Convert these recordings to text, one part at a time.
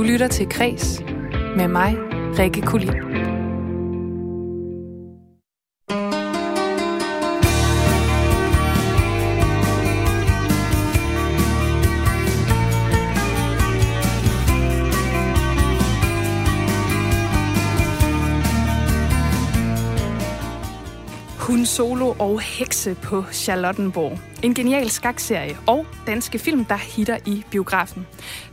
Du lytter til Kres med mig, Rikke Kulin. Solo og hekse på Charlottenborg. En genial skakserie og danske film, der hitter i biografen.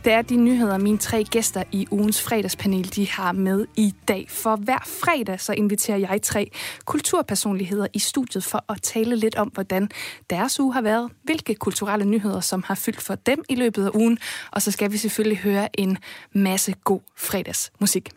Det er de nyheder, mine tre gæster i ugens fredagspanel de har med i dag. For hver fredag så inviterer jeg tre kulturpersonligheder i studiet for at tale lidt om, hvordan deres uge har været, hvilke kulturelle nyheder, som har fyldt for dem i løbet af ugen, og så skal vi selvfølgelig høre en masse god fredagsmusik.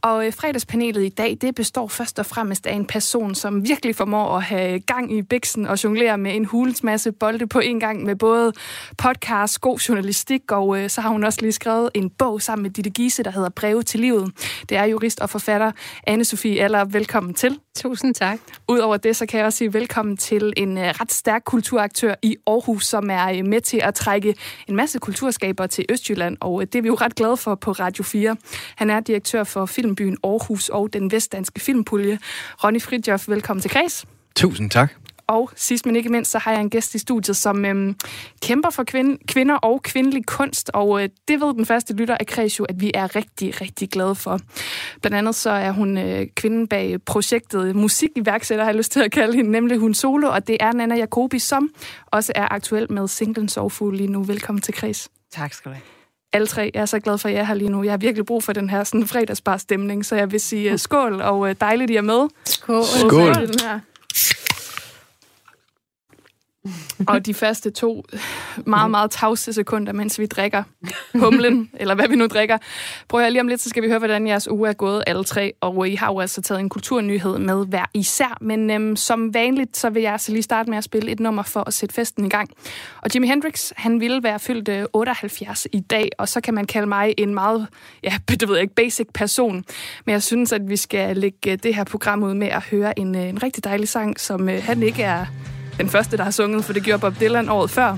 Og øh, fredagspanelet i dag, det består først og fremmest af en person, som virkelig formår at have gang i biksen og jonglere med en hulens masse bolde på en gang med både podcast, god journalistik, og øh, så har hun også lige skrevet en bog sammen med Ditte Giese, der hedder Breve til livet. Det er jurist og forfatter anne Sofie Aller. Velkommen til. Tusind tak. Udover det, så kan jeg også sige velkommen til en øh, ret stærk kulturaktør i Aarhus, som er øh, med til at trække en masse kulturskaber til Østjylland, og øh, det er vi jo ret glade for på Radio 4. Han er direktør for Filmbyen Aarhus og den vestdanske filmpulje. Ronny Fridjof, velkommen til Kreds. Tusind tak. Og sidst men ikke mindst, så har jeg en gæst i studiet, som øhm, kæmper for kvinde, kvinder og kvindelig kunst. Og øh, det ved den første lytter af Kresio, at vi er rigtig, rigtig glade for. Blandt andet så er hun øh, kvinden bag projektet Musikiværksætter, har jeg lyst til at kalde hende, nemlig hun solo. Og det er Nana Jacobi, som også er aktuel med singlen Sovfugl lige nu. Velkommen til Kres. Tak skal du have. Alle tre, jeg er så glad for, at jeg er her lige nu. Jeg har virkelig brug for den her sådan fredagsbar stemning, så jeg vil sige uh, skål, og uh, dejligt, I er med. Skål. Skål. Den her. Og de første to meget, meget tavse sekunder, mens vi drikker humlen, eller hvad vi nu drikker. Prøv at lige om lidt, så skal vi høre, hvordan jeres uge er gået alle tre. Og I har jo altså taget en kulturnyhed med hver især. Men øhm, som vanligt, så vil jeg altså lige starte med at spille et nummer for at sætte festen i gang. Og Jimi Hendrix, han ville være fyldt øh, 78 i dag, og så kan man kalde mig en meget, ja, det ved jeg ikke, basic person. Men jeg synes, at vi skal lægge øh, det her program ud med at høre en, øh, en rigtig dejlig sang, som øh, han ikke er den første, der har sunget, for det gjorde Bob Dylan året før.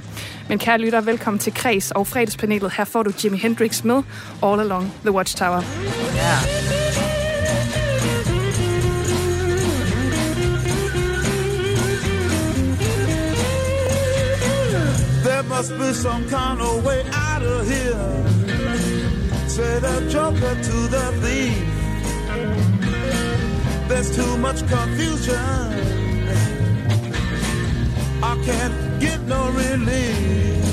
Men kære lytter, velkommen til Kreds og fredagspanelet. Her får du Jimi Hendrix med All Along the Watchtower. Yeah. There must be some kind of way out of here. Say the joker to the thief. There's too much confusion. I can't get no relief.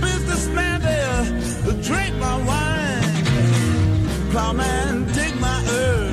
Businessman there, drink my wine. Plowman, dig my earth.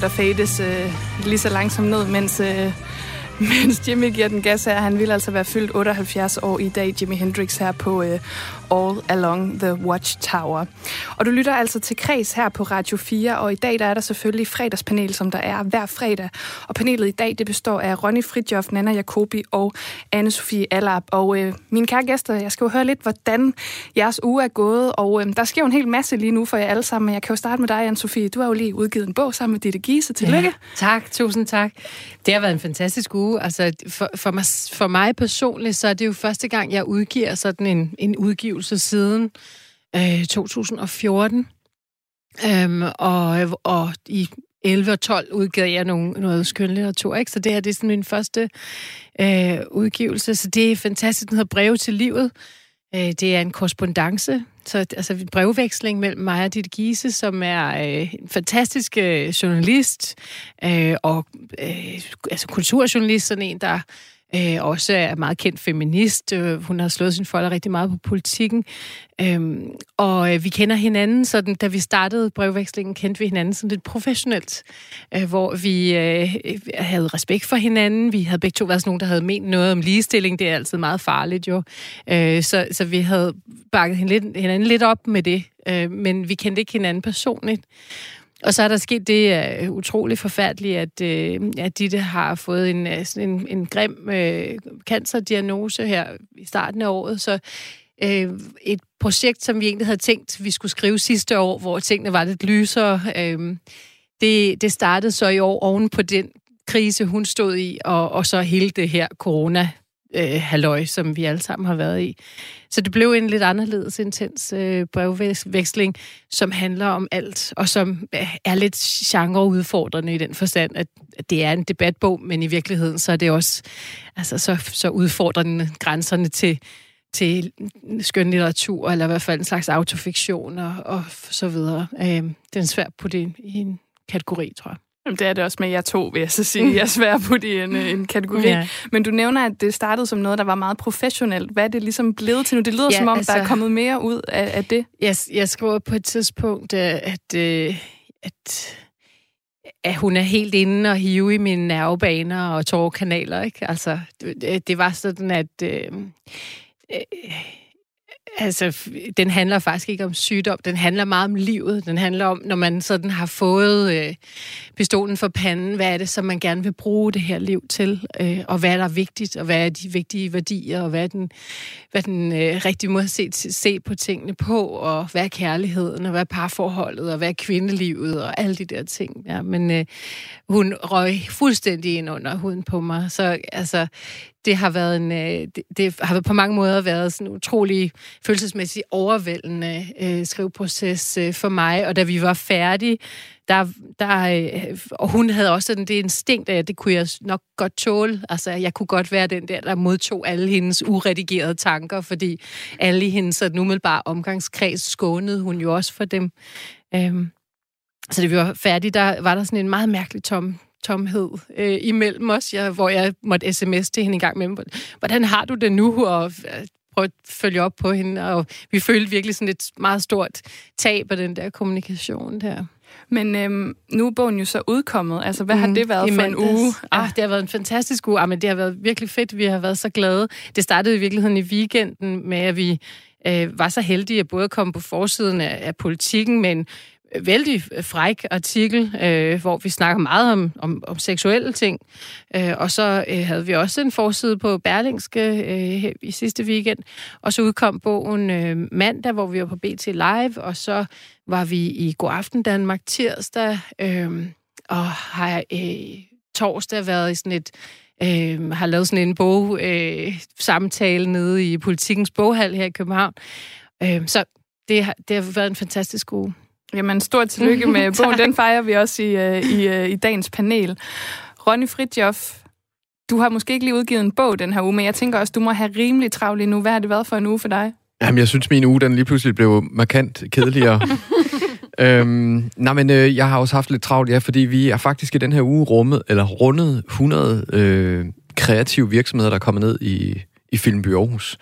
Der fades øh, lige så langsomt ned, mens, øh, mens Jimmy giver den gas her. Han vil altså være fyldt 78 år i dag, Jimi Hendrix her på øh, All Along the Watchtower. Og du lytter altså til Kreds her på Radio 4, og i dag der er der selvfølgelig fredagspanel, som der er hver fredag. Og panelet i dag, det består af Ronny Fridjof, Nana Jacobi og anne Sofie Allap. Og øh, mine kære gæster, jeg skal jo høre lidt, hvordan jeres uge er gået, og øh, der sker jo en hel masse lige nu for jer alle sammen. Jeg kan jo starte med dig, anne Sofie. Du har jo lige udgivet en bog sammen med Ditte Giese. Tillykke. Ja, tak, tusind tak. Det har været en fantastisk uge. Altså, for, for, mig, for mig personligt, så er det jo første gang, jeg udgiver sådan en, en udgivelse siden øh, 2014. Øhm, og, og i 11 og 12 udgav jeg nogle, noget skønlitteratur, ikke? Så det her det er sådan min første øh, udgivelse, så det er fantastisk. Den hedder Breve til livet. Øh, det er en korrespondence, så altså en brevveksling mellem mig og Ditte Giese, som er øh, en fantastisk øh, journalist øh, og øh, altså kulturjournalist, sådan en, der øh, også er meget kendt feminist. Øh, hun har slået sin folder rigtig meget på politikken. Øh, og øh, vi kender hinanden, sådan, da vi startede brevvekslingen, kendte vi hinanden sådan lidt professionelt, øh, hvor vi øh, havde respekt for hinanden. Vi havde begge to været sådan nogen, der havde ment noget om ligestilling. Det er altid meget farligt jo. Øh, så, så vi havde bakket hinanden lidt op med det, øh, men vi kendte ikke hinanden personligt. Og så er der sket det øh, uh, utrolig forfærdeligt, at, uh, at Ditte har fået en, uh, en, en grim uh, cancerdiagnose her i starten af året. Så uh, et projekt, som vi egentlig havde tænkt, vi skulle skrive sidste år, hvor tingene var lidt lysere, uh, det, det startede så i år oven på den krise, hun stod i, og, og så hele det her corona øh, halløj, som vi alle sammen har været i. Så det blev en lidt anderledes intens øh, brevveksling, som handler om alt, og som øh, er lidt genreudfordrende i den forstand, at det er en debatbog, men i virkeligheden så er det også altså, så, så udfordrende grænserne til, til skønlitteratur, eller i hvert fald en slags autofiktion og, og så videre. Øh, det er svært på det i en kategori, tror jeg. Jamen, det er det også med jer to, vil jeg så sige. Jeg er svær på det i en, en kategori. Ja. Men du nævner, at det startede som noget, der var meget professionelt. Hvad er det ligesom blevet til nu? Det lyder ja, som om, altså, der er kommet mere ud af, af det. Jeg, jeg skriver på et tidspunkt, øh, at, øh, at, at hun er helt inde og hive i mine nervebaner og tårkanaler. Ikke? Altså, det, det var sådan, at... Øh, øh, Altså, den handler faktisk ikke om sygdom. Den handler meget om livet. Den handler om, når man sådan har fået øh, pistolen for panden, hvad er det, som man gerne vil bruge det her liv til? Øh, og hvad er der vigtigt? Og hvad er de vigtige værdier? Og hvad er den, hvad er den øh, rigtige måde at se, se på tingene på? Og hvad er kærligheden? Og hvad er parforholdet? Og hvad er kvindelivet? Og alle de der ting. Ja, men øh, hun røg fuldstændig ind under huden på mig. Så altså, det har været en, øh, det, det har på mange måder været sådan en utrolig følelsesmæssigt overvældende øh, skriveproces øh, for mig, og da vi var færdige, der, der, øh, og hun havde også sådan det instinkt af, at det kunne jeg nok godt tåle. Altså, jeg kunne godt være den der, der modtog alle hendes uredigerede tanker, fordi alle i hendes sådan umiddelbare omgangskreds skånede hun jo også for dem. Øhm, så da vi var færdige, der var der sådan en meget mærkelig tom tomhed øh, imellem os, jeg, hvor jeg måtte sms til hende en gang med, hvordan har du det nu, og øh, prøve at følge op på hende, og vi følte virkelig sådan et meget stort tab af den der kommunikation der. Men øhm, nu er bogen jo så udkommet. Altså, hvad mm, har mhm. det været for en uge? Ah, det har været en fantastisk uge. Ah, men det har været virkelig fedt. Vi har været så glade. Det startede i virkeligheden i weekenden med, at vi øh, var så heldige at både komme på forsiden af, af politikken, men vældig fræk artikel, øh, hvor vi snakker meget om, om, om seksuelle ting. Øh, og så øh, havde vi også en forside på Berlingske øh, i sidste weekend. Og så udkom bogen øh, mandag, hvor vi var på BT Live, og så var vi i God Aften Danmark tirsdag, øh, og har øh, torsdag været i sådan et øh, har lavet sådan en bog øh, samtale nede i Politikens Boghal her i København. Øh, så det har, det har været en fantastisk uge. Jamen, stort tillykke med bogen. Den fejrer vi også i, uh, i, uh, i dagens panel. Ronny Fridjof, du har måske ikke lige udgivet en bog den her uge, men jeg tænker også, du må have rimelig travlt lige nu. Hvad har det været for en uge for dig? Jamen, jeg synes, min uge den lige pludselig blev markant kedeligere. øhm, nej, men øh, jeg har også haft lidt travlt, ja, fordi vi er faktisk i den her uge rummet, eller rundet 100 øh, kreative virksomheder, der er kommet ned i, i Filmby Aarhus.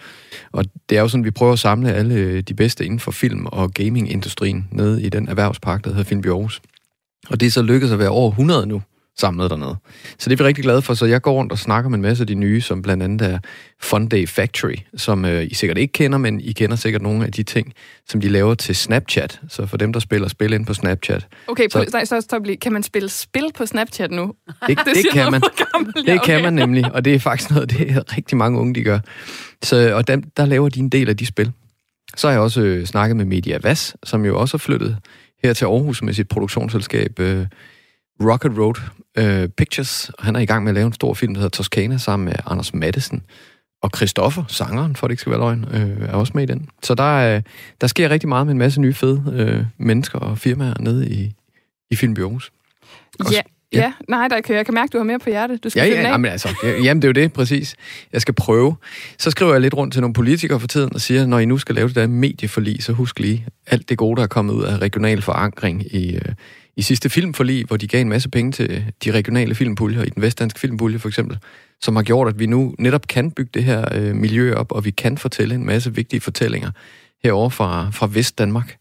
Og det er jo sådan, vi prøver at samle alle øh, de bedste inden for film- og gamingindustrien ned i den erhvervspark, der hedder Filmby Aarhus. Og det er så lykkedes at være over 100 nu samlet dernede. Så det er vi rigtig glade for, så jeg går rundt og snakker med en masse af de nye, som blandt andet er Fun Day Factory, som øh, I sikkert ikke kender, men I kender sikkert nogle af de ting, som de laver til Snapchat. Så for dem, der spiller spil ind på Snapchat. Okay, Så- så, nej, så stop lige. Kan man spille spil på Snapchat nu? Det, det, det kan man. gammel, ja, Det kan okay. man nemlig, og det er faktisk noget, det er rigtig mange unge, de gør. Så, og dem, der laver de en del af de spil. Så har jeg også øh, snakket med Media Vas, som jo også er flyttet her til Aarhus med sit produktionsselskab øh, Rocket Road øh, Pictures. Han er i gang med at lave en stor film, der hedder Toscana, sammen med Anders Mattesen. Og Christoffer, sangeren, for det ikke skal være løgn, øh, er også med i den. Så der, er, der sker rigtig meget med en masse nye fede øh, mennesker og firmaer nede i, i Filmby Aarhus. Også- Ja, Ja. ja. nej, der kan, jeg kan mærke, du har mere på hjerte. Du skal Ja, ja, af. jamen, altså, ja, jamen det er jo det, præcis. Jeg skal prøve. Så skriver jeg lidt rundt til nogle politikere for tiden og siger, når I nu skal lave det der medieforlig, så husk lige alt det gode, der er kommet ud af regional forankring i, øh, i sidste filmforlig, hvor de gav en masse penge til de regionale filmpuljer, i den vestdanske filmpulje for eksempel, som har gjort, at vi nu netop kan bygge det her øh, miljø op, og vi kan fortælle en masse vigtige fortællinger herover fra, fra Vestdanmark.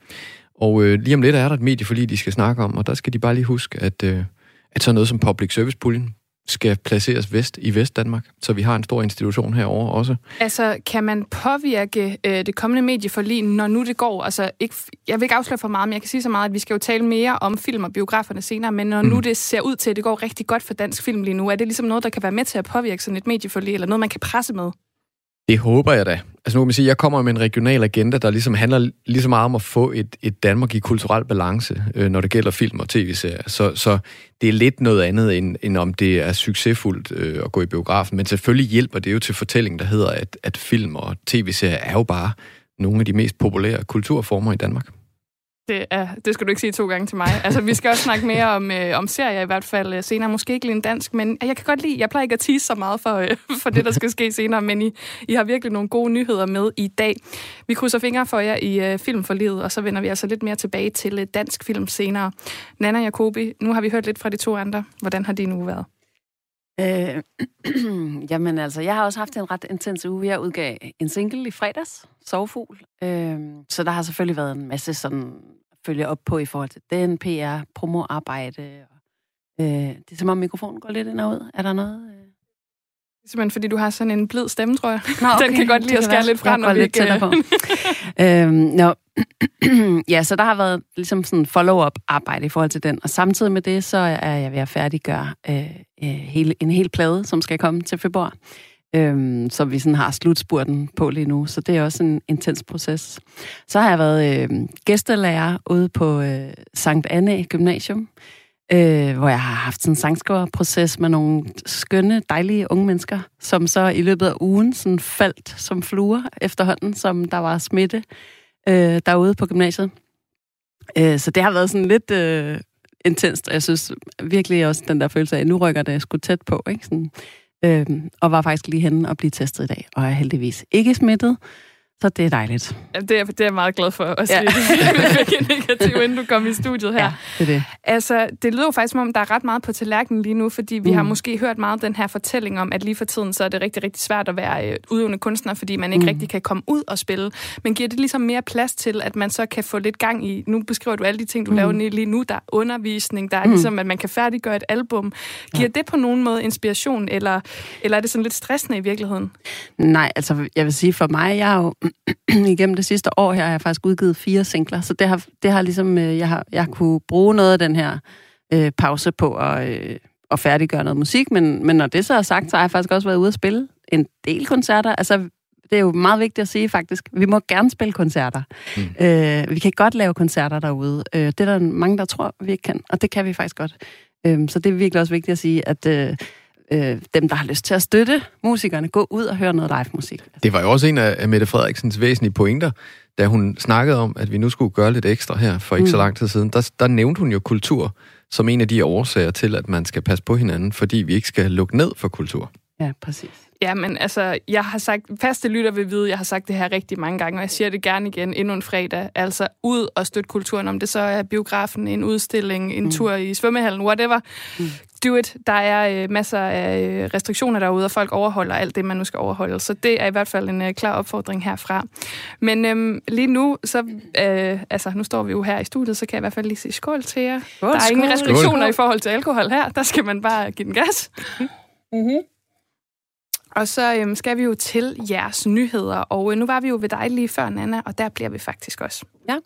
Og øh, lige om lidt er der et medieforlig, de skal snakke om, og der skal de bare lige huske, at, øh, at sådan noget som public service puljen skal placeres vest i Vestdanmark, så vi har en stor institution herover også. Altså, kan man påvirke øh, det kommende medieforlig, når nu det går? Altså, ikke, jeg vil ikke afsløre for meget, men jeg kan sige så meget, at vi skal jo tale mere om film og biograferne senere, men når mm. nu det ser ud til, at det går rigtig godt for dansk film lige nu, er det ligesom noget, der kan være med til at påvirke sådan et medieforlig, eller noget, man kan presse med? Det håber jeg da. Altså nu kan man sige, jeg kommer med en regional agenda, der ligesom handler lige så meget om at få et, et Danmark i kulturel balance, øh, når det gælder film og tv-serier. Så, så det er lidt noget andet, end, end om det er succesfuldt øh, at gå i biografen. Men selvfølgelig hjælper det jo til fortællingen, der hedder, at, at film og tv-serier er jo bare nogle af de mest populære kulturformer i Danmark. Det, er, det skal du ikke sige to gange til mig. Altså, vi skal også snakke mere om, øh, om serier i hvert fald øh, senere. Måske ikke lige en dansk, men jeg kan godt lide, jeg plejer ikke at tease så meget for, øh, for det, der skal ske senere, men I, I har virkelig nogle gode nyheder med i dag. Vi krydser fingre for jer i øh, Film for Livet, og så vender vi altså lidt mere tilbage til øh, dansk film senere. Nana Jacobi, nu har vi hørt lidt fra de to andre. Hvordan har din uge været? Øh, jamen altså, jeg har også haft en ret intens uge. Jeg udgav en single i fredags, Sovfugl. Øh, så der har selvfølgelig været en masse sådan følge op på i forhold til den PR, promoarbejde. Øh, det er som om mikrofonen går lidt ind og ud. Er der noget? Simpelthen fordi du har sådan en blid stemme, tror jeg. Nå, Den kan godt lide at skære lidt fra, når vi ikke- på. øhm, nå. ja, så der har været ligesom sådan follow-up arbejde i forhold til den, og samtidig med det, så er jeg ved at færdiggøre øh, øh, hele, en hel plade, som skal komme til februar. Øhm, så vi sådan har slutspurten på lige nu, så det er også en intens proces. Så har jeg været øh, gæstelærer ude på øh, Sankt Anne Gymnasium, øh, hvor jeg har haft sådan en sangskriverproces med nogle skønne, dejlige unge mennesker, som så i løbet af ugen sådan faldt som fluer efterhånden, som der var smitte øh, derude på gymnasiet. Øh, så det har været sådan lidt øh, intenst, og jeg synes virkelig også den der følelse af, at nu rykker det sgu tæt på, ikke? Sådan, øh, og var faktisk lige henne og blive testet i dag, og er heldigvis ikke smittet, så det er dejligt. Ja, Det er, det er jeg meget glad for. Også Ja. ja. vi fik en negativ, inden du kom i studiet her. Ja, det er det. Altså, det lyder jo faktisk, som om der er ret meget på tallerkenen lige nu, fordi vi mm. har måske hørt meget den her fortælling om, at lige for tiden, så er det rigtig, rigtig svært at være øh, udøvende kunstner, fordi man ikke mm. Rigtig kan komme ud og spille. Men giver det ligesom mere plads til, at man så kan få lidt gang i, nu beskriver du alle de ting, du mm. Laver lige nu, der er undervisning, der er Mm. ligesom, at man kan færdiggøre et album. Giver ja. det på nogen måde inspiration, eller, eller er det sådan lidt stressende i virkeligheden? Nej, altså jeg vil sige for mig, jeg har jo igennem det sidste år her, har jeg faktisk udgivet fire singler, så det har, det har ligesom, øh, jeg har, jeg kunne bruge noget af den her øh, pause på at, øh, at færdiggøre noget musik, men, men når det så er sagt, så har jeg faktisk også været ude at spille en del koncerter. Altså, det er jo meget vigtigt at sige faktisk, vi må gerne spille koncerter. Mm. Øh, vi kan godt lave koncerter derude. Øh, det er der mange, der tror, vi ikke kan, og det kan vi faktisk godt. Øh, så det er virkelig også vigtigt at sige, at øh, øh, dem, der har lyst til at støtte musikerne, gå ud og høre noget live musik. Det var jo også en af Mette Frederiksens væsentlige pointer, da hun snakkede om, at vi nu skulle gøre lidt ekstra her for ikke mm. så lang tid siden. Der, der nævnte hun jo kultur som en af de årsager til, at man skal passe på hinanden, fordi vi ikke skal lukke ned for kultur. Ja, præcis. Ja, men altså, jeg har sagt, faste lytter vil vide, jeg har sagt det her rigtig mange gange, og jeg siger det gerne igen endnu en fredag. Altså, ud og støtte kulturen, om det så er biografen, en udstilling, en mm. tur i svømmehallen, whatever. Mm. Do it. Der er øh, masser af øh, restriktioner derude, og folk overholder alt det, man nu skal overholde. Så det er i hvert fald en øh, klar opfordring herfra. Men øh, lige nu, så, øh, altså, nu står vi jo her i studiet, så kan jeg i hvert fald lige sige skål til jer. Skål, der er ingen skål. restriktioner Skål. i forhold til alkohol her. Der skal man bare give den gas. Mm-hmm. Og så øhm, skal vi jo til jeres nyheder, og øh, nu var vi jo ved dig lige før, Nana, og der bliver vi faktisk også. Ja.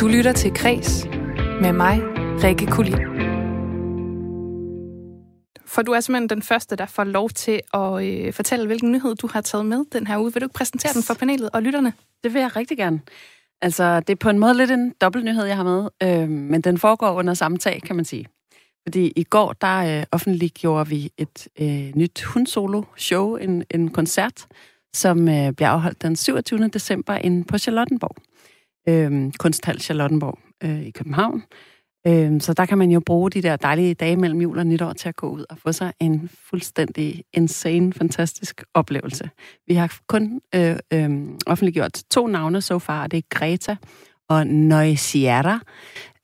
Du lytter til Kres med mig, Rikke Kulin. For du er simpelthen den første, der får lov til at øh, fortælle, hvilken nyhed du har taget med den her uge. Vil du ikke præsentere den for panelet og lytterne? Det vil jeg rigtig gerne. Altså, det er på en måde lidt en dobbeltnyhed, jeg har med, øh, men den foregår under samme tag, kan man sige. Fordi i går, der øh, offentliggjorde vi et øh, nyt hundsolo-show, en, en koncert, som øh, bliver afholdt den 27. december inde på Charlottenborg. Øh, Kunsthal Charlottenborg øh, i København. Øh, så der kan man jo bruge de der dejlige dage mellem jul og nytår til at gå ud og få sig en fuldstændig insane, fantastisk oplevelse. Vi har kun øh, øh, offentliggjort to navne så far, og det er Greta og Noisiera.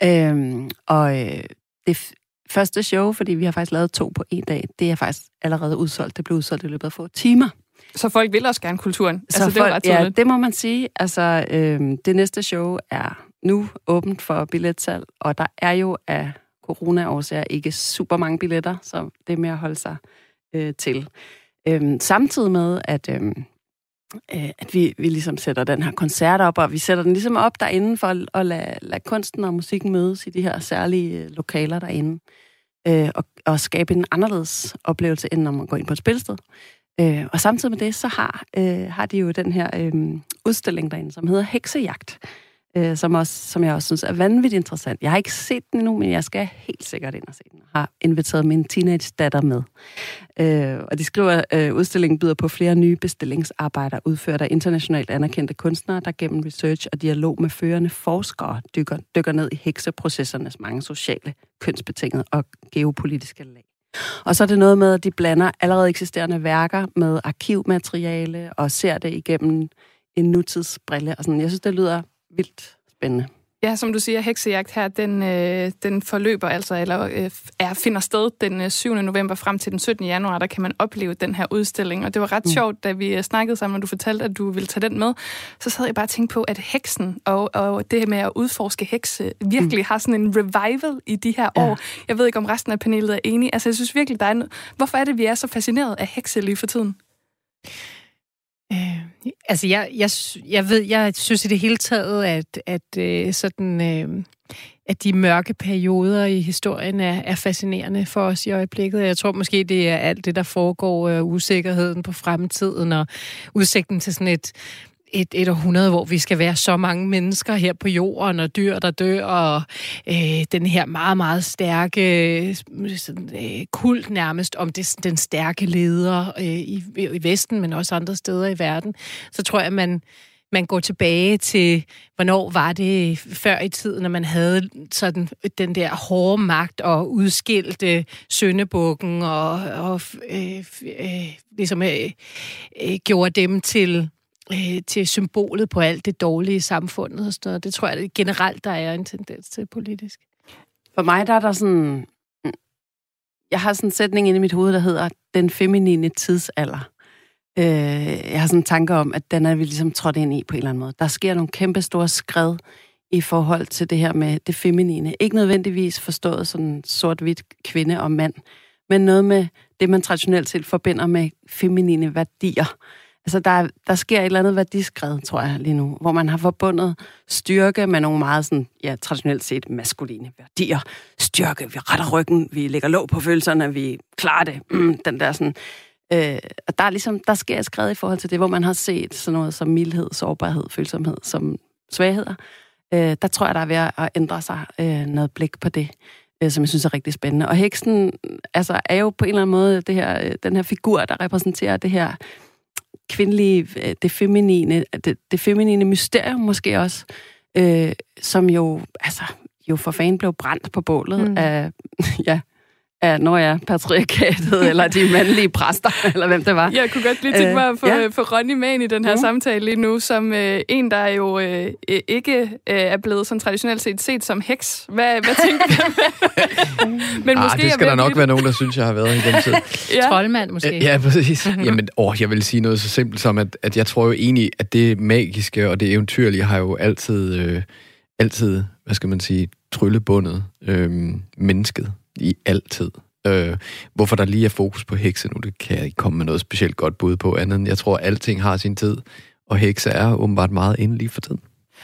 Øh, og øh, det første show, fordi vi har faktisk lavet to på en dag, det er faktisk allerede udsolgt. Det blev udsolgt i løbet af få timer. Så folk vil også gerne kulturen. Så altså, det folk, ret ja, det må man sige. Altså, øh, det næste show er nu åbent for billetsalg, og der er jo af corona-årsager ikke super mange billetter, så det er med at holde sig øh, til. Øhm, samtidig med, at, øh, øh, at vi, vi ligesom sætter den her koncert op, og vi sætter den ligesom op derinde for at, at lade, lade kunsten og musikken mødes i de her særlige øh, lokaler derinde, øh, og, og skabe en anderledes oplevelse, end når man går ind på et spilsted. Øh, og samtidig med det, så har, øh, har de jo den her øh, udstilling derinde, som hedder Heksejagt, øh, som, også, som jeg også synes er vanvittigt interessant. Jeg har ikke set den endnu, men jeg skal helt sikkert ind og se den. Jeg har inviteret min teenage datter med. Øh, og de skriver, at øh, udstillingen byder på flere nye bestillingsarbejder, udført af internationalt anerkendte kunstnere, der gennem research og dialog med førende forskere dykker, dykker ned i hekseprocessernes mange sociale, kønsbetingede og geopolitiske lag. Og så er det noget med, at de blander allerede eksisterende værker med arkivmateriale og ser det igennem en nutidsbrille. Og sådan. Jeg synes, det lyder vildt spændende. Ja, som du siger, heksejagt her, den, øh, den forløber altså, eller øh, er, finder sted den øh, 7. november frem til den 17. januar, der kan man opleve den her udstilling. Og det var ret mm. sjovt, da vi øh, snakkede sammen, og du fortalte, at du ville tage den med. Så sad jeg bare og tænkte på, at heksen og, og det med at udforske hekse virkelig mm. har sådan en revival i de her Ja. år. Jeg ved ikke, om resten af panelet er enige. Altså, jeg synes virkelig, der er no- Hvorfor er det, vi er så fascineret af hekse lige for tiden? Øh, altså, jeg, jeg, jeg ved, jeg synes i det hele taget, at, at øh, sådan... Øh, at de mørke perioder i historien er, er fascinerende for os i øjeblikket. Jeg tror måske, det er alt det, der foregår, øh, usikkerheden på fremtiden og udsigten til sådan et, et, et århundrede, hvor vi skal være så mange mennesker her på jorden, og dyr, der dør, og øh, den her meget, meget stærke øh, sådan, øh, kult nærmest om det, den stærke leder øh, i, i Vesten, men også andre steder i verden, så tror jeg, man man går tilbage til, hvornår var det før i tiden, når man havde sådan den der hårde magt og udskilte søndebukken og, og øh, øh, ligesom øh, øh, gjorde dem til øh, til symbolet på alt det dårlige i samfundet og sådan noget. Det tror jeg det generelt, der er en tendens til politisk. For mig der er der sådan... Mm, jeg har sådan en sætning inde i mit hoved, der hedder den feminine tidsalder. Øh, jeg har sådan en tanke om, at den er vi ligesom trådt ind i på en eller anden måde. Der sker nogle kæmpe store skred i forhold til det her med det feminine. Ikke nødvendigvis forstået sådan sort-hvidt kvinde og mand, men noget med det, man traditionelt set forbinder med feminine værdier. Altså, der, der sker et eller andet værdiskred, tror jeg, lige nu, hvor man har forbundet styrke med nogle meget sådan, ja, traditionelt set maskuline værdier. Styrke, vi retter ryggen, vi lægger låg på følelserne, vi klarer det. Mm, den der sådan... Øh, og der er ligesom, der sker et skred i forhold til det, hvor man har set sådan noget som mildhed, sårbarhed, følsomhed som svagheder. Øh, der tror jeg, der er ved at ændre sig øh, noget blik på det, øh, som jeg synes er rigtig spændende. Og heksen altså, er jo på en eller anden måde det her, øh, den her figur, der repræsenterer det her kvindelige, øh, det feminine, det, det feminine mysterium måske også, øh, som jo, altså, jo for fanden blev brændt på bålet Mm. mm. af, ja, af, når jeg patriarkatet, eller de mandlige præster, eller hvem det var. Jeg kunne godt lige tænke mig at få, Øh, ja. få Ronny med ind i den her Mm. samtale lige nu, som øh, en, der jo øh, øh, ikke øh, er blevet sådan traditionelt set set som heks. Hvad, hvad tænker du? Men ah, det er skal der nok lidt- være nogen, der synes, jeg har været i den tid. Ja. Troldmand måske. Ja, præcis. Jamen, åh, jeg vil sige noget så simpelt som, at, at jeg tror jo egentlig, at det magiske og det eventyrlige har jo altid, øh, altid, hvad skal man sige, tryllebundet øh, mennesket i altid. Øh, hvorfor der lige er fokus på hekse nu, det kan jeg ikke komme med noget specielt godt bud på andet jeg tror, at alting har sin tid, og hekse er åbenbart meget inde lige for tiden.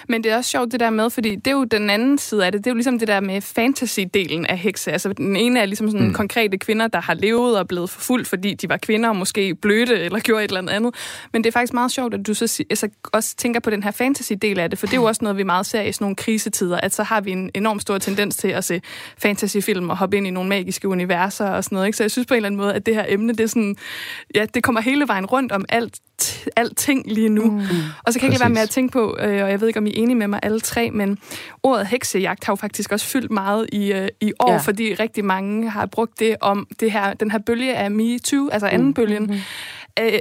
Men det er også sjovt det der med, fordi det er jo den anden side af det. Det er jo ligesom det der med fantasy-delen af hekse. Altså den ene er ligesom sådan mm. konkrete kvinder, der har levet og blevet forfulgt, fordi de var kvinder og måske blødte eller gjorde et eller andet. Men det er faktisk meget sjovt, at du så altså, også tænker på den her fantasy-del af det, for det er jo også noget, vi meget ser i sådan nogle krisetider, at så har vi en enorm stor tendens til at se fantasy-film og hoppe ind i nogle magiske universer og sådan noget. Ikke? Så jeg synes på en eller anden måde, at det her emne, det er sådan, ja, det kommer hele vejen rundt om alt, alting lige nu. Mm. Og så kan jeg ikke være med at Præcis. tænke på, øh, og jeg ved ikke, om I er enige med mig alle tre, men ordet heksejagt har jo faktisk også fyldt meget i, øh, i år, Ja. fordi rigtig mange har brugt det om det her, den her bølge af MeToo, altså anden bølgen. Mm. Øh,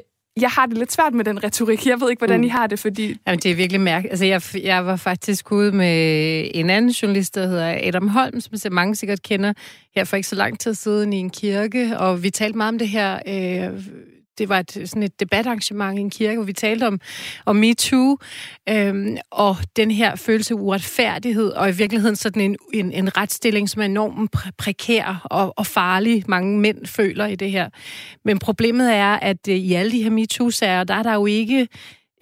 jeg har det lidt svært med den retorik. Jeg ved ikke, hvordan mm. I har det, fordi... Jamen, det er virkelig mærkeligt. Altså, jeg, jeg var faktisk ude med en anden journalist, der hedder Adam Holm, som så mange sikkert kender, her for ikke så lang tid siden i en kirke, og vi talte meget om det her... Øh, det var et, sådan et debatarrangement i en kirke, hvor vi talte om, om MeToo, øhm, og den her følelse af uretfærdighed, og i virkeligheden sådan en, en, en retsstilling, som er enormt præ- prekær og, og farlig, mange mænd føler i det her. Men problemet er, at øh, i alle de her MeToo-sager, der er der jo ikke,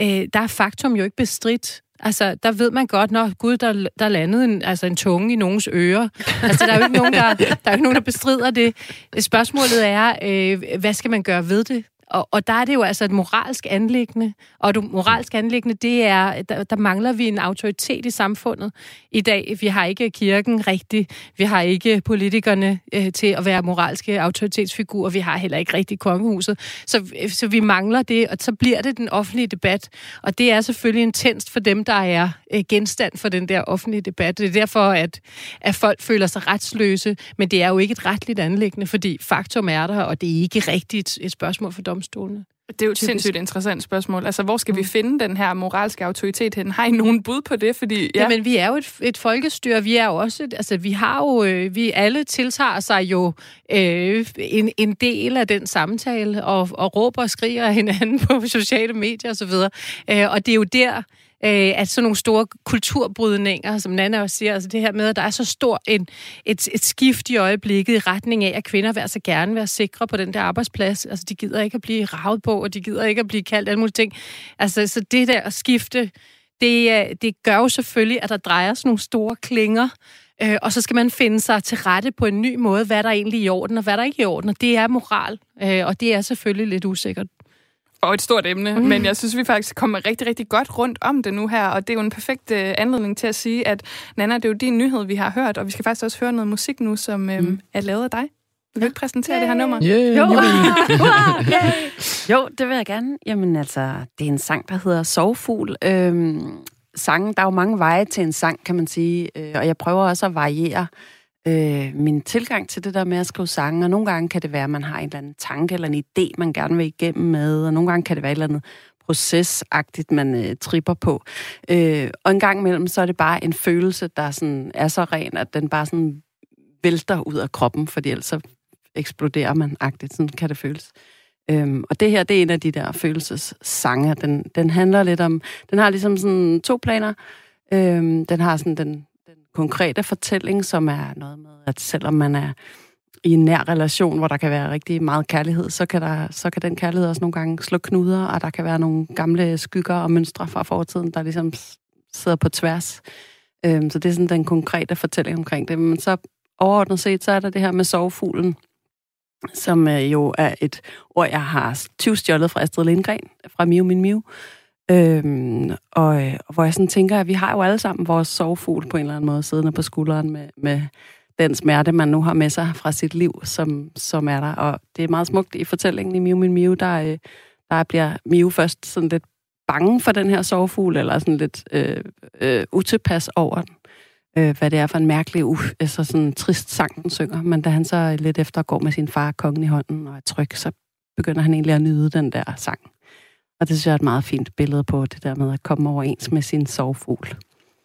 øh, der er faktum jo ikke bestridt. Altså, der ved man godt, når gud, der, der landede en, altså en tunge i nogens ører. Altså, der er jo ikke nogen, der, der, er ikke nogen, der bestrider det. Spørgsmålet er, øh, hvad skal man gøre ved det? Og, og der er det jo altså et moralsk anlæggende. Og et moralsk anlæggende, det er, der, der mangler vi en autoritet i samfundet i dag. Vi har ikke kirken rigtig. Vi har ikke politikerne øh, til at være moralske autoritetsfigurer. Vi har heller ikke rigtig kongehuset. Så, så vi mangler det, og så bliver det den offentlige debat. Og det er selvfølgelig intenst for dem, der er øh, genstand for den der offentlige debat. Det er derfor, at, at folk føler sig retsløse, men det er jo ikke et retligt anlæggende, fordi faktum er der, og det er ikke rigtigt et spørgsmål for domstolene. Det er jo et Typisk. sindssygt interessant spørgsmål. Altså, hvor skal mm. vi finde den her moralske autoritet hen? Har I nogen bud på det? Fordi, Ja. Jamen, vi er jo et, et folkestyre. Vi er jo også, et, altså, vi har jo, øh, vi alle tiltager sig jo øh, en, en del af den samtale, og, og råber og skriger hinanden på sociale medier osv. Øh, og det er jo der, øh, at sådan nogle store kulturbrydninger, som Nana også siger, altså det her med, at der er så stor en, et, et skift i øjeblikket i retning af, at kvinder vil altså gerne være sikre på den der arbejdsplads. Altså de gider ikke at blive ravet på, og de gider ikke at blive kaldt alle mulige ting. Altså så det der at skifte, det, øh, det gør jo selvfølgelig, at der drejer sådan nogle store klinger, øh, og så skal man finde sig til rette på en ny måde, hvad der er egentlig er i orden, og hvad der ikke er i orden, og det er moral, øh, og det er selvfølgelig lidt usikkert og et stort emne, mm. men jeg synes, vi faktisk kommer rigtig, rigtig godt rundt om det nu her, og det er jo en perfekt øh, anledning til at sige, at Nana, det er jo din nyhed, vi har hørt, og vi skal faktisk også høre noget musik nu, som øh, mm. er lavet af dig. Vil du ikke præsentere det her nummer? Yeah, Jo. jo. Jo, det vil jeg gerne. Jamen altså, det er en sang, der hedder Sovfugl. Øhm, sangen, der er jo mange veje til en sang, kan man sige, øh, og jeg prøver også at variere øh, min tilgang til det der med at skrive sange, og nogle gange kan det være, at man har en eller anden tanke eller en idé, man gerne vil igennem med, og nogle gange kan det være et eller andet procesagtigt, man øh, tripper på. Øh, og en gang imellem, så er det bare en følelse, der sådan er så ren, at den bare sådan vælter ud af kroppen, fordi ellers så eksploderer man agtigt. Sådan kan det føles. Øhm, og det her, det er en af de der følelsessange. Den, den handler lidt om... Den har ligesom sådan to planer. Øhm, den har sådan den, den konkrete fortælling, som er noget med, at selvom man er i en nær relation, hvor der kan være rigtig meget kærlighed, så kan, der, så kan den kærlighed også nogle gange slå knuder, og der kan være nogle gamle skygger og mønstre fra fortiden, der ligesom sidder på tværs. Øhm, så det er sådan den konkrete fortælling omkring det. Men så overordnet set, så er der det her med sovefuglen, som øh, jo er et ord, jeg har tyvstjålet fra Astrid Lindgren, fra Miu Min Miu. Øhm, og, øh, hvor jeg sådan tænker, at vi har jo alle sammen vores sovefugl på en eller anden måde, siddende på skulderen med, med den smerte, man nu har med sig fra sit liv, som, som er der. Og det er meget smukt i fortællingen i Miu Min Miu, der, øh, der bliver Miu først sådan lidt bange for den her sovefugl, eller sådan lidt øh, øh, utilpas over den. øh, hvad det er for en mærkelig, uh, altså sådan trist sang, den synger. Men da han så lidt efter går med sin far kongen i hånden og er tryg, så begynder han egentlig at nyde den der sang. Og det synes jeg er et meget fint billede på det der med at komme overens med sin sovfugl.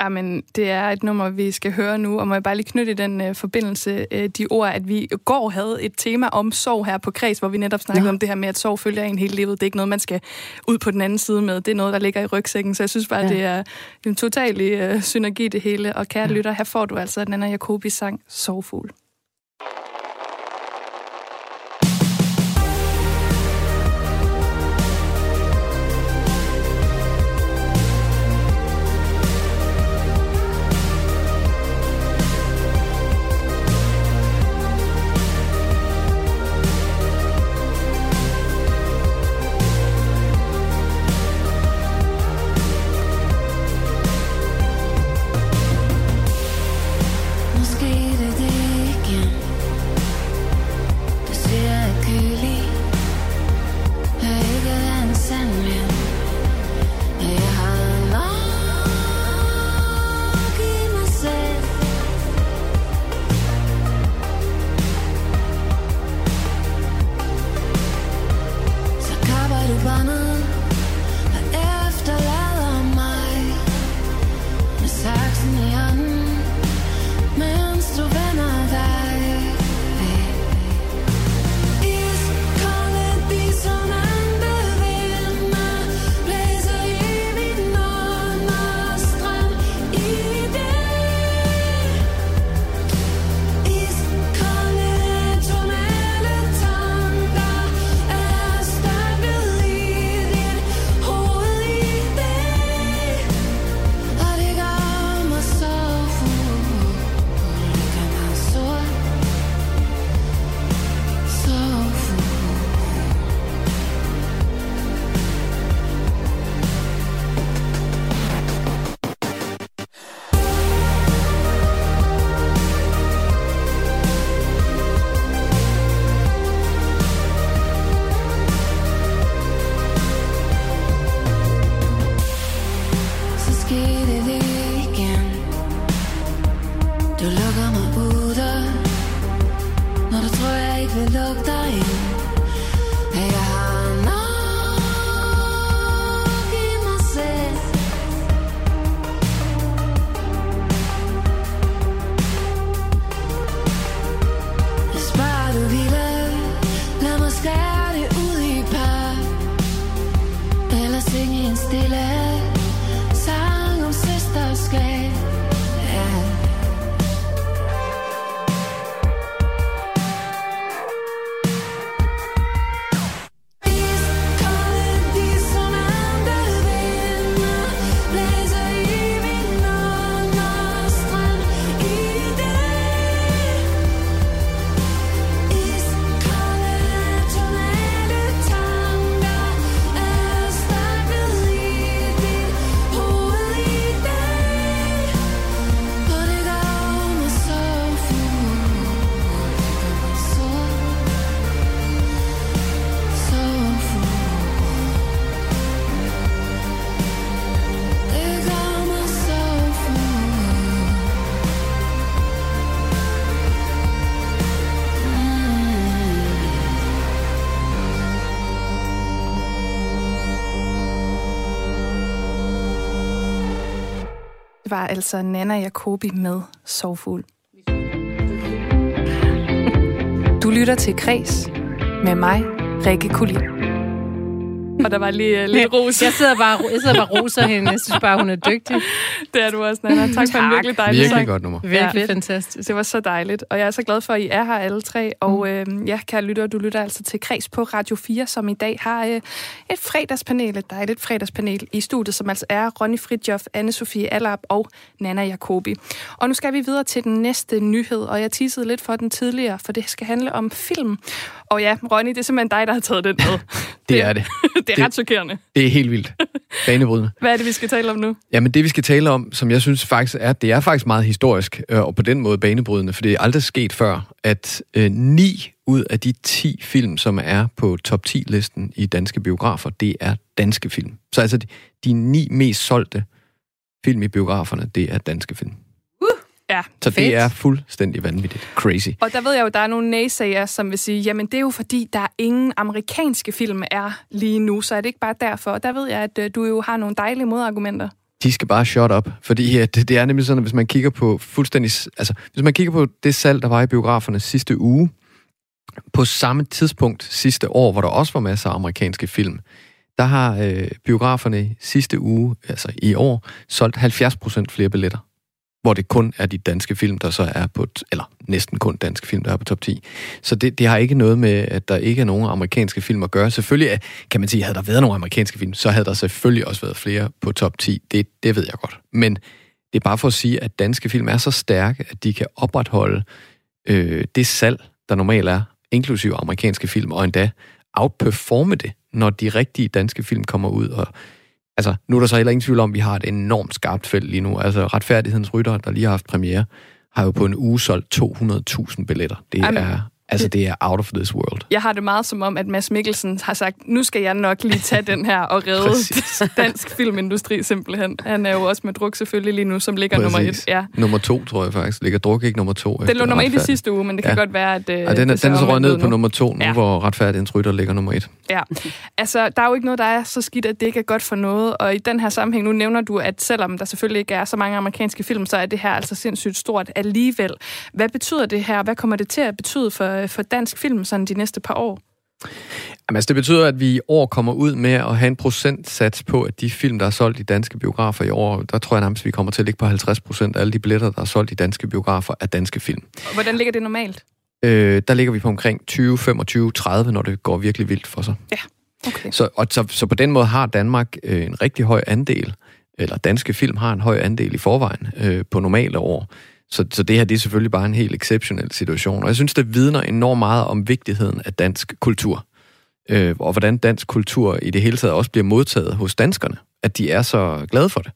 Jamen, det er et nummer, vi skal høre nu, og må jeg bare lige knytte i den uh, forbindelse uh, de ord, at vi i går havde et tema om sorg her på Kreds, hvor vi netop snakkede ja. om det her med, at sorg følger en hele livet. Det er ikke noget, man skal ud på den anden side med. Det er noget, der ligger i rygsækken, så jeg synes bare, ja. det er en total uh, synergi det hele. Og kære ja. lytter, her får du altså Nana Jacobis sang Sorgfugl. Det var altså Nana Jacobi med Sovfugl. Du lytter til Kres med mig, Rikke Kulin. Og der var lige uh, lidt ros. Jeg sidder bare, jeg sidder bare roser hende. Jeg synes bare, hun er dygtig. Det er du også, Nana. Tak for en virkelig dejlig Virkelig godt nummer. Virkelig ja, fantastisk. Det var så dejligt. Og jeg er så glad for, at I er her alle tre. Og øh, ja, kære lytter, du lytter altså til Kreds på Radio 4, som i dag har øh, et fredagspanel, et dejligt fredagspanel i studiet, som altså er Ronny Fridjof, Anne-Sophie Allap og Nana Jacobi. Og nu skal vi videre til den næste nyhed, og jeg teasede lidt for den tidligere, for det skal handle om film. Og ja, Ronny, det er simpelthen dig, der har taget den med. det er det. det er det, ret chokerende. Det er helt vildt. Banebrydende. Hvad er det, vi skal tale om nu? Jamen, det vi skal tale om, som jeg synes faktisk er, det er faktisk meget historisk, øh, og på den måde banebrydende, for det er aldrig sket før, at øh, 9 ud af de 10 film, som er på top 10-listen i danske biografer, det er danske film. Så altså, de, de ni mest solgte film i biograferne, det er danske film. Ja, Så Fedt. det er fuldstændig vanvittigt. Crazy. Og der ved jeg jo, der er nogle naysayere, som vil sige, jamen det er jo fordi, der er ingen amerikanske film er lige nu, så er det ikke bare derfor. Og der ved jeg, at øh, du jo har nogle dejlige modargumenter. De skal bare shut up, fordi at det, det er nemlig sådan, at hvis man kigger på fuldstændig... Altså, hvis man kigger på det salg, der var i biograferne sidste uge, på samme tidspunkt sidste år, hvor der også var masser af amerikanske film, der har øh, biograferne sidste uge, altså i år, solgt 70% flere billetter. Hvor det kun er de danske film, der så er på... Eller næsten kun danske film, der er på top 10. Så det, det har ikke noget med, at der ikke er nogen amerikanske film at gøre. Selvfølgelig kan man sige, havde der været nogle amerikanske film, så havde der selvfølgelig også været flere på top 10. Det, det ved jeg godt. Men det er bare for at sige, at danske film er så stærke, at de kan opretholde øh, det salg, der normalt er, inklusive amerikanske film, og endda outperforme det, når de rigtige danske film kommer ud. Og, altså, nu er der så heller ingen tvivl om, at vi har et enormt skarpt felt lige nu. Altså, Retfærdighedens Rytter, der lige har haft premiere, har jo på en uge solgt 200.000 billetter. Det Jamen, er, altså, det er out of this world. Jeg har det meget som om, at Mads Mikkelsen har sagt, nu skal jeg nok lige tage den her og redde Præcis. dansk filmindustri simpelthen. Han er jo også med druk selvfølgelig lige nu, som ligger nummer et. Præcis. Ja. Nummer to, tror jeg faktisk. Ligger druk ikke nummer to. Den lå nummer et i sidste uge, men det kan Ja. godt være, at... Øh, Ja, den, er, den er så røget ned på nu. nummer to nu, ja. hvor retfærdighedens rytter ligger nummer et. Ja, altså der er jo ikke noget, der er så skidt, at det ikke er godt for noget. Og i den her sammenhæng, nu nævner du, at selvom der selvfølgelig ikke er så mange amerikanske film, så er det her altså sindssygt stort alligevel. Hvad betyder det her? Hvad kommer det til at betyde for, for dansk film sådan de næste par år? Jamen, altså, det betyder, at vi i år kommer ud med at have en procentsats på, at de film, der er solgt i danske biografer i år, der tror jeg nærmest, vi kommer til at ligge på 50 procent af alle de billetter, der er solgt i danske biografer, er danske film. Og Hvordan ligger det normalt? Øh, der ligger vi på omkring 20, 25, 30, når det går virkelig vildt for sig. Okay. Så, og, så, så på den måde har Danmark øh, en rigtig høj andel, eller danske film har en høj andel i forvejen øh, på normale år. Så, så det her det er selvfølgelig bare en helt exceptionel situation. Og jeg synes, det vidner enormt meget om vigtigheden af dansk kultur. Øh, og hvordan dansk kultur i det hele taget også bliver modtaget hos danskerne. At de er så glade for det.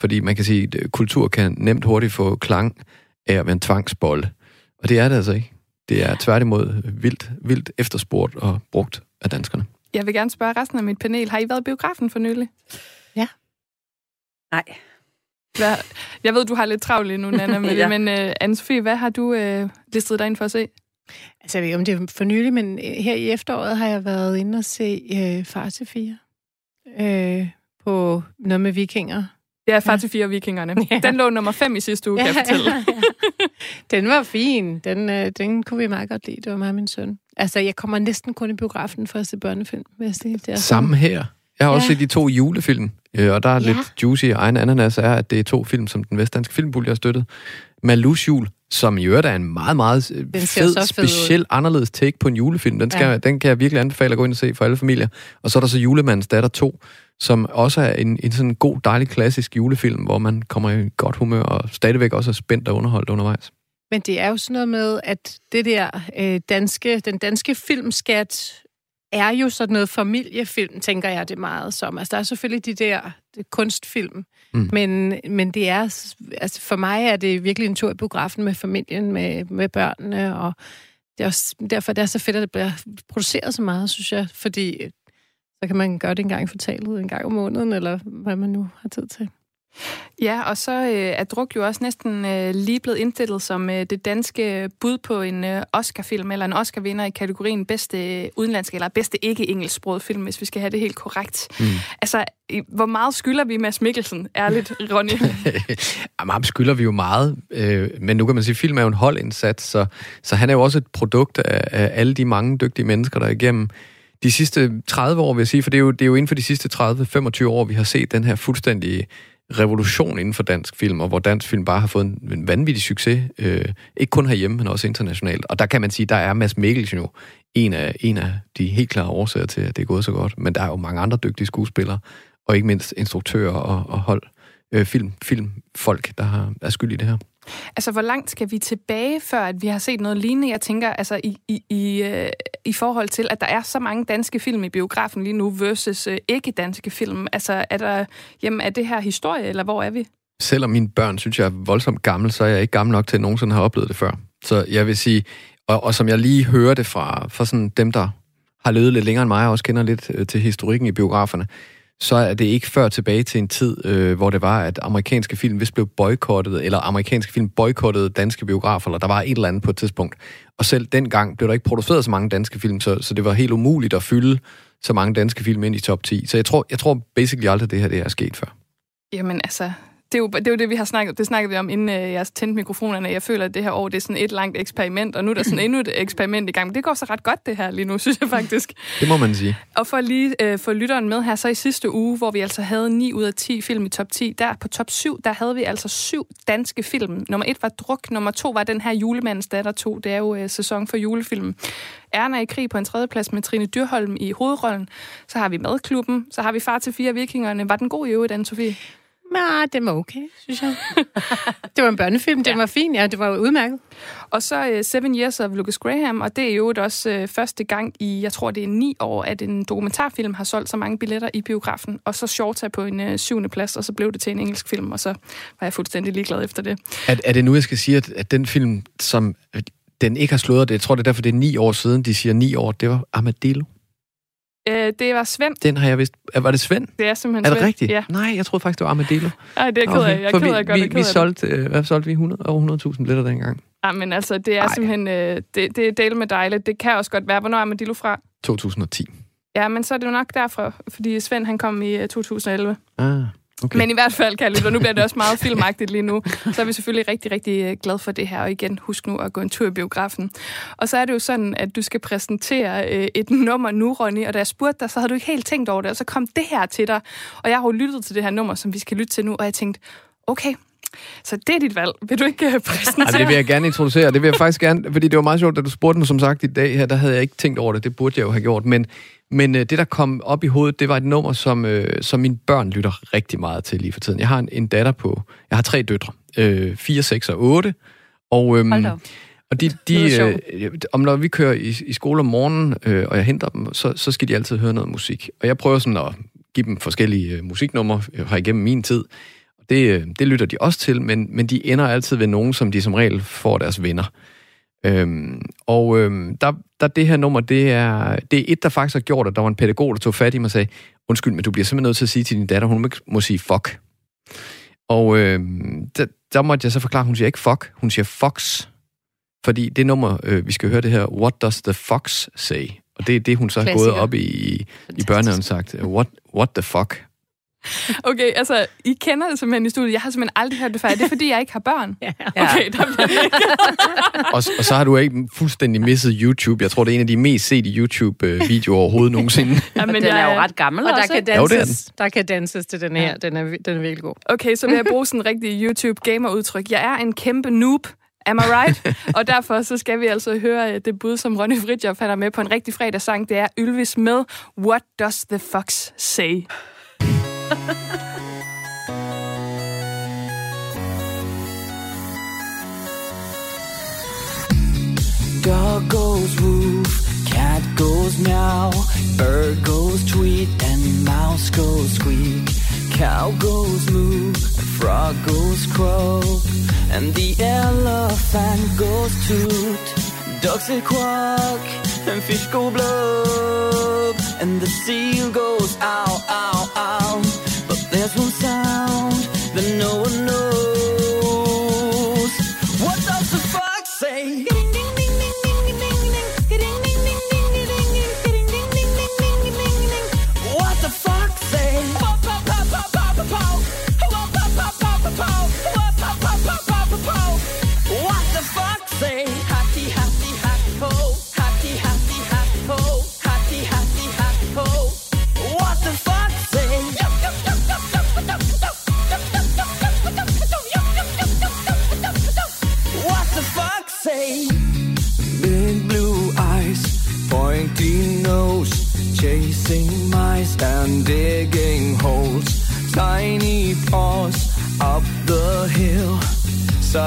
Fordi man kan sige, at kultur kan nemt hurtigt få klang af at være en tvangsbolle. Og det er det altså ikke. Det er tværtimod vildt, vildt efterspurgt og brugt af danskerne. Jeg vil gerne spørge resten af mit panel. Har I været i biografen for nylig? Nej. Hvad, jeg ved, du har lidt travlt lige nu, Nana, med Ja. men uh, anne hvad har du uh, listet dig ind for at se? Altså, jeg ved ikke, om det er for nylig, men øh, her i efteråret har jeg været inde og se øh, Far til 4. Øh, på noget med vikinger. Ja, Far til fire vikingerne. Ja. Den lå nummer 5 i sidste uge, kan jeg fortælle. den var fin. Den, øh, den kunne vi meget godt lide. Det var mig og min søn. Altså, jeg kommer næsten kun i biografen for at se børnefilm, sige. Det er Samme her. Jeg har også Ja. set de to julefilm, øh, og der er Ja. lidt juicy. Egen ananas er, at det er to film, som den vestdanske filmpulje har støttet. Malus jul, som i øvrigt er en meget, meget øh, fed, ud. speciel, anderledes take på en julefilm. Den, skal, ja. den kan jeg virkelig anbefale at gå ind og se for alle familier. Og så er der så Julemandens datter 2, som også er en, en sådan god, dejlig, klassisk julefilm, hvor man kommer i godt humør og stadigvæk også er spændt og underholdt undervejs. Men det er jo sådan noget med, at det der øh, danske, den danske filmskat er jo sådan noget familiefilm, tænker jeg det meget som. Altså, der er selvfølgelig de der kunstfilm, Mm. men, men det er, altså for mig er det virkelig en tur i biografen med familien, med, med børnene, og det er også derfor, det er så fedt, at det bliver produceret så meget, synes jeg, fordi så kan man gøre det en gang i kvartalet, en gang om måneden, eller hvad man nu har tid til. Ja, og så øh, er Druk jo også næsten øh, lige blevet indstillet som øh, det danske bud på en øh, Oscar-film, eller en Oscar-vinder i kategorien bedste øh, udenlandske, eller bedste ikke-engelsksproget film, hvis vi skal have det helt korrekt. Mm. Altså, hvor meget skylder vi Mads Mikkelsen, ærligt, Ronny? Jamen, ham skylder vi jo meget, øh, men nu kan man sige, at film er jo en holdindsats, så, så han er jo også et produkt af, af alle de mange dygtige mennesker, der er igennem de sidste 30 år, vil jeg sige, for det er jo, det er jo inden for de sidste 30-25 år, vi har set den her fuldstændige revolution inden for dansk film, og hvor dansk film bare har fået en, en vanvittig succes, øh, ikke kun herhjemme, men også internationalt. Og der kan man sige, der er Mads Mikkelsen jo en af, en af de helt klare årsager til, at det er gået så godt. Men der er jo mange andre dygtige skuespillere, og ikke mindst instruktører og, og hold, øh, film, filmfolk, der har, er skyld i det her. Altså, hvor langt skal vi tilbage, før at vi har set noget lignende? Jeg tænker, altså, i, i, i, øh, i forhold til, at der er så mange danske film i biografen lige nu, versus øh, ikke-danske film. Altså, er, der, jamen, er det her historie, eller hvor er vi? Selvom mine børn synes, jeg er voldsomt gammel, så er jeg ikke gammel nok til, at nogensinde har oplevet det før. Så jeg vil sige, og, og som jeg lige hørte fra, fra sådan dem, der har levet lidt længere end mig, og også kender lidt øh, til historikken i biograferne, så er det ikke før tilbage til en tid, øh, hvor det var, at amerikanske film vist blev boykottet, eller amerikanske film boykottede danske biografer, eller der var et eller andet på et tidspunkt. Og selv dengang blev der ikke produceret så mange danske film, så, så det var helt umuligt at fylde så mange danske film ind i top 10. Så jeg tror, jeg tror basically aldrig, det her det er sket før. Jamen altså, det er, jo, det er jo det, vi har snakket Det snakkede vi om, inden øh, jeg tændte mikrofonerne. Jeg føler, at det her år det er sådan et langt eksperiment, og nu er der sådan endnu et eksperiment i gang. Men det går så ret godt, det her lige nu, synes jeg faktisk. Det må man sige. Og for lige øh, få lytteren med her, så i sidste uge, hvor vi altså havde 9 ud af 10 film i top 10, der på top 7, der havde vi altså syv danske film. Nummer 1 var Druk, nummer 2 var den her Julemandens datter 2. Det er jo øh, sæson for julefilm. Erna i krig på en tredjeplads med Trine Dyrholm i hovedrollen. Så har vi Madklubben, så har vi Far til fire vikingerne. Var den god i øvrigt, Anne-Sophie? Nej, det var okay, synes jeg. det var en børnefilm, det ja. var fint, ja, det var udmærket. Og så uh, Seven Years of Lucas Graham, og det er jo også uh, første gang i, jeg tror det er ni år, at en dokumentarfilm har solgt så mange billetter i biografen, og så Shorta på en uh, syvende plads, og så blev det til en engelsk film, og så var jeg fuldstændig ligeglad efter det. Er, er det nu, jeg skal sige, at, at den film, som den ikke har slået det, jeg tror det er derfor, det er ni år siden, de siger ni år, det var Armadillo. Øh, det var Svend. Den har jeg vist... Var det Svend? Det er simpelthen Er det Svend. rigtigt? Ja. Nej, jeg troede faktisk, det var Armadillo. Ej, det er jeg ked af. Jeg er ked af vi, godt, vi, vi solgte, øh, hvad solgte vi? 100, over 100.000 billetter dengang. Ja, men altså, det er Ej. Simpelthen... Øh, det, det er del med dejligt. Det kan også godt være. Hvornår er Armadillo fra? 2010. Ja, men så er det jo nok derfra, fordi Svend han kom i øh, 2011. Ah, okay. Men i hvert fald, kan jeg og nu bliver det også meget filmagtigt lige nu, så er vi selvfølgelig rigtig, rigtig øh, glade for det her. Og igen, husk nu at gå en tur i biografen. Og så er det jo sådan, at du skal præsentere øh, et nummer nu, Ronny, og da jeg spurgte dig, så havde du ikke helt tænkt over det, og så kom det her til dig. Og jeg har jo lyttet til det her nummer, som vi skal lytte til nu, og jeg tænkte, okay, så det er dit valg. Vil du ikke øh, præsentere? Ej, det vil jeg gerne introducere. Det vil jeg faktisk gerne, fordi det var meget sjovt, da du spurgte mig, som sagt, i dag her, der havde jeg ikke tænkt over det. Det burde jeg jo have gjort. Men, men øh, det, der kom op i hovedet, det var et nummer, som, øh, som mine børn lytter rigtig meget til lige for tiden. Jeg har en, en datter på, jeg har tre døtre, øh, 4, 6 og 8. Og, øhm, og de, de øh, om når vi kører i, i skole om morgenen, øh, og jeg henter dem, så, så skal de altid høre noget musik. Og jeg prøver sådan at give dem forskellige øh, musiknumre her igennem min tid. Det, øh, det lytter de også til, men, men de ender altid ved nogen, som de som regel får deres venner. Øhm, og øhm, der, der det her nummer, det er, det er et, der faktisk har gjort, at der var en pædagog, der tog fat i mig og sagde, undskyld, men du bliver simpelthen nødt til at sige til din datter, hun må, må sige fuck. Og øhm, der, der måtte jeg så forklare, hun siger ikke fuck, hun siger fox. Fordi det nummer, øh, vi skal høre det her, What Does the Fox Say? Og det er det, hun så har gået Klassiker. op i, i børnehaven sagt. What, what the fuck? Okay, altså, I kender det simpelthen i studiet. Jeg har simpelthen aldrig hørt det før. Er det, fordi jeg ikke har børn? Ja. Okay, der bliver det ikke. Og, og så har du ikke fuldstændig misset YouTube. Jeg tror, det er en af de mest sete YouTube-videoer overhovedet nogensinde. Ja, men Den jeg, er jo ret gammel Og der også, kan, ikke? Jo, det er danses, der kan danses til den her. Den er, den er virkelig god. Okay, så vil jeg bruge sådan en rigtig YouTube-gamer-udtryk. Jeg er en kæmpe noob. Am I right? og derfor så skal vi altså høre øh, det bud, som Ronny Fridtjof han er med på en rigtig fredagssang. Det er Ylvis med What Does the Fox Say? Dog goes woof, cat goes meow, bird goes tweet, and mouse goes squeak. Cow goes moo, frog goes croak, and the elephant goes toot. Ducks say quack, and fish go blub, and the seal goes ow, ow, ow. There's one sound that no one knows.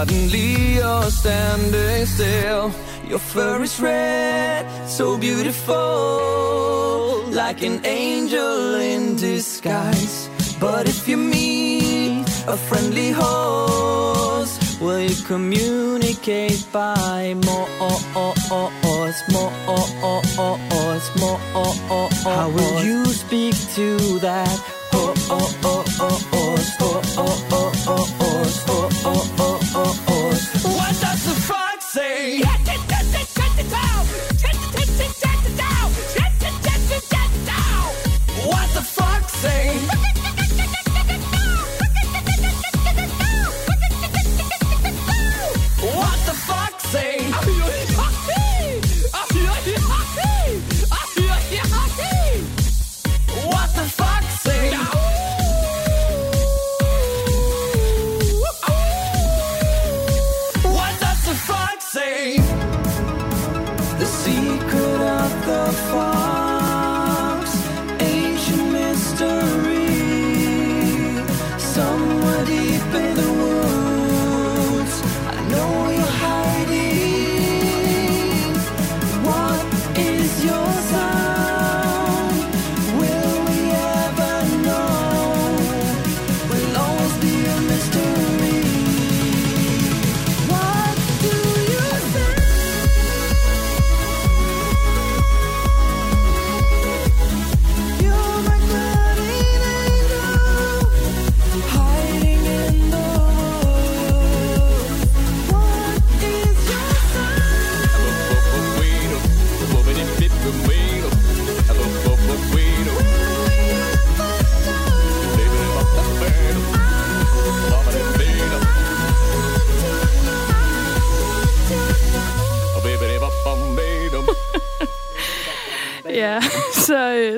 Suddenly you're standing still. Your fur is red, so beautiful, like an angel in disguise. But if you meet a friendly horse, will you communicate by more? Oh oh oh ohs More? How will you speak to that What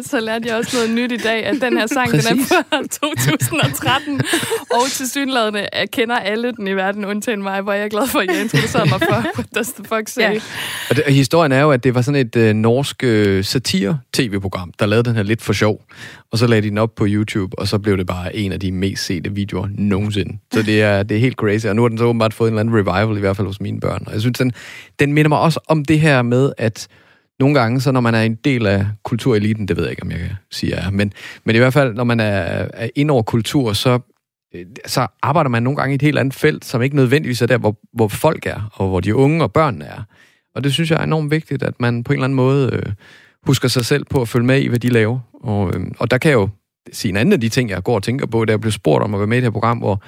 så, øh, så lærte jeg også noget nyt i dag, at den her sang, den er Præcis. fra 2013, og til synlædende kender alle den i verden, undtagen mig, hvor jeg er glad for, at jeg introducerede mig for What Does the Fuck Say? Ja. Og, det, og historien er jo, at det var sådan et øh, norsk øh, satire-tv-program, der lavede den her lidt for sjov. Og så lagde de den op på YouTube, og så blev det bare en af de mest sete videoer nogensinde. Så det er, det er helt crazy, og nu har den så åbenbart fået en eller anden revival, i hvert fald hos mine børn. Og jeg synes, den, den minder mig også om det her med, at nogle gange, så når man er en del af kultureliten, det ved jeg ikke, om jeg kan sige, er, men, men i hvert fald, når man er, er ind over kultur, så, øh, så arbejder man nogle gange i et helt andet felt, som ikke nødvendigvis er der, hvor, hvor folk er, og hvor de unge og børnene er. Og det synes jeg er enormt vigtigt, at man på en eller anden måde øh, husker sig selv på at følge med i, hvad de laver. Og, øh, og der kan jeg jo sige en anden af de ting, jeg går og tænker på, da jeg blev spurgt om at være med i det her program, hvor